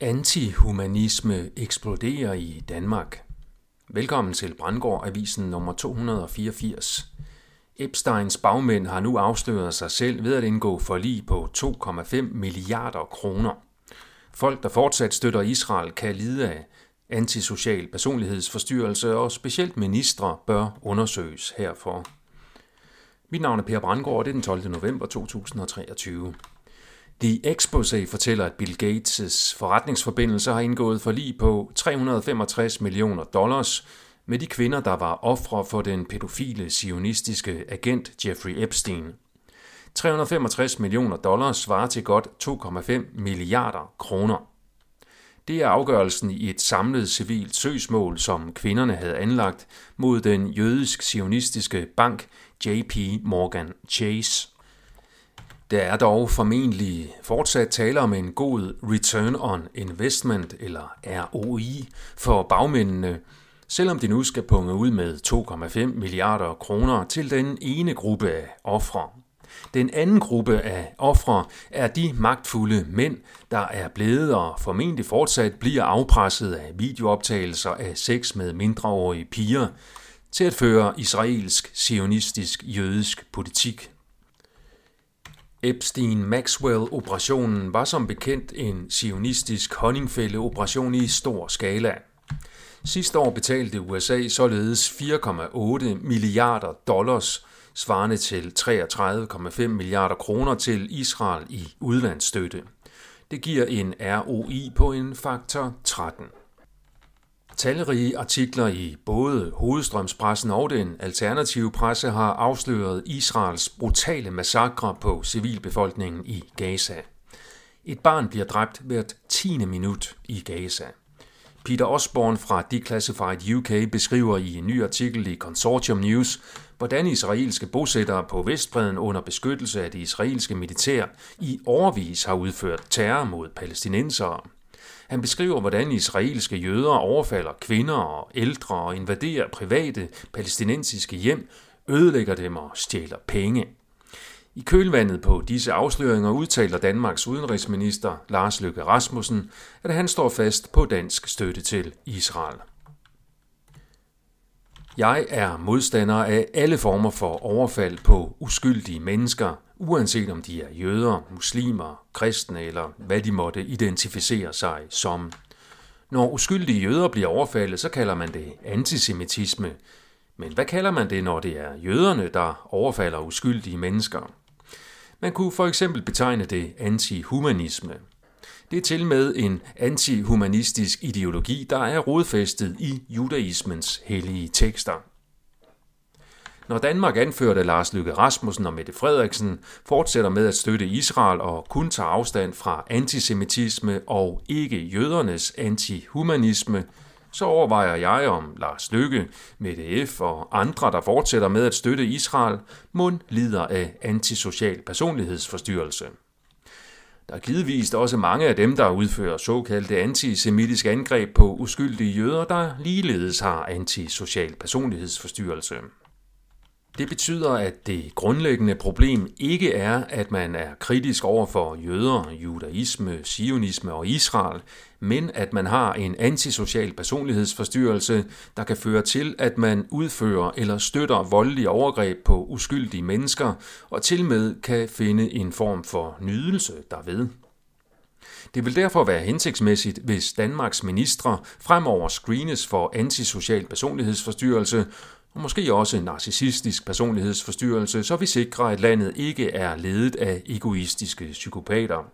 Antihumanisme eksploderer i Danmark. Velkommen til Brandgård Avisen nummer 284. Epsteins bagmænd har nu afsløret sig selv ved at indgå forlig på 2,5 milliarder kroner. Folk, der fortsat støtter Israel, kan lide af antisocial personlighedsforstyrrelse, og specielt ministre bør undersøges herfor. Mit navn er Per Brandgård, og det er den 12. november 2023. The Exposé fortæller, at Bill Gates' forretningsforbindelser har indgået for lige på 365 millioner dollars med de kvinder, der var ofre for den pædofile sionistiske agent Jeffrey Epstein. 365 millioner dollars svarer til godt 2,5 milliarder kroner. Det er afgørelsen i et samlet civilt søgsmål, som kvinderne havde anlagt mod den jødisk-sionistiske bank JP Morgan Chase. Der er dog formentlig fortsat tale om en god return on investment, eller ROI, for bagmændene, selvom de nu skal punge ud med 2,5 milliarder kroner til den ene gruppe af ofre. Den anden gruppe af ofre er de magtfulde mænd, der er blevet og formentlig fortsat bliver afpresset af videooptagelser af sex med mindreårige piger til at føre israelsk, sionistisk, jødisk politik Epstein-Maxwell-operationen var som bekendt en sionistisk honningfælde-operation i stor skala. Sidste år betalte USA således 4,8 milliarder dollars, svarende til 33,5 milliarder kroner til Israel i udlandsstøtte. Det giver en ROI på en faktor 13. Talrige artikler i både hovedstrømspressen og den alternative presse har afsløret Israels brutale massakre på civilbefolkningen i Gaza. Et barn bliver dræbt hvert 10. minut i Gaza. Peter Osborne fra Declassified UK beskriver i en ny artikel i Consortium News, hvordan israelske bosættere på Vestbreden under beskyttelse af det israelske militær i overvis har udført terror mod palæstinensere. Han beskriver, hvordan israelske jøder overfalder kvinder og ældre og invaderer private palæstinensiske hjem, ødelægger dem og stjæler penge. I kølvandet på disse afsløringer udtaler Danmarks udenrigsminister Lars Løkke Rasmussen, at han står fast på dansk støtte til Israel. Jeg er modstander af alle former for overfald på uskyldige mennesker, uanset om de er jøder, muslimer, kristne eller hvad de måtte identificere sig som. Når uskyldige jøder bliver overfaldet, så kalder man det antisemitisme. Men hvad kalder man det, når det er jøderne, der overfalder uskyldige mennesker? Man kunne for eksempel betegne det antihumanisme. Det er til med en antihumanistisk ideologi, der er rodfæstet i judaismens hellige tekster. Når Danmark anførte Lars Løkke Rasmussen og Mette Frederiksen fortsætter med at støtte Israel og kun tager afstand fra antisemitisme og ikke jødernes antihumanisme, så overvejer jeg om Lars Løkke, Mette F. og andre, der fortsætter med at støtte Israel, mund lider af antisocial personlighedsforstyrrelse. Der er givetvis også mange af dem, der udfører såkaldte antisemitiske angreb på uskyldige jøder, der ligeledes har antisocial personlighedsforstyrrelse. Det betyder, at det grundlæggende problem ikke er, at man er kritisk over for jøder, judaisme, sionisme og Israel, men at man har en antisocial personlighedsforstyrrelse, der kan føre til, at man udfører eller støtter voldelige overgreb på uskyldige mennesker, og til med kan finde en form for nydelse derved. Det vil derfor være hensigtsmæssigt, hvis Danmarks ministre fremover screenes for antisocial personlighedsforstyrrelse og måske også en narcissistisk personlighedsforstyrrelse, så vi sikrer, at landet ikke er ledet af egoistiske psykopater.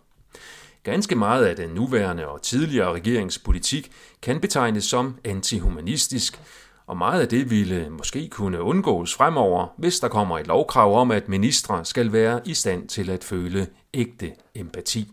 Ganske meget af den nuværende og tidligere regeringspolitik kan betegnes som antihumanistisk, og meget af det ville måske kunne undgås fremover, hvis der kommer et lovkrav om, at ministre skal være i stand til at føle ægte empati.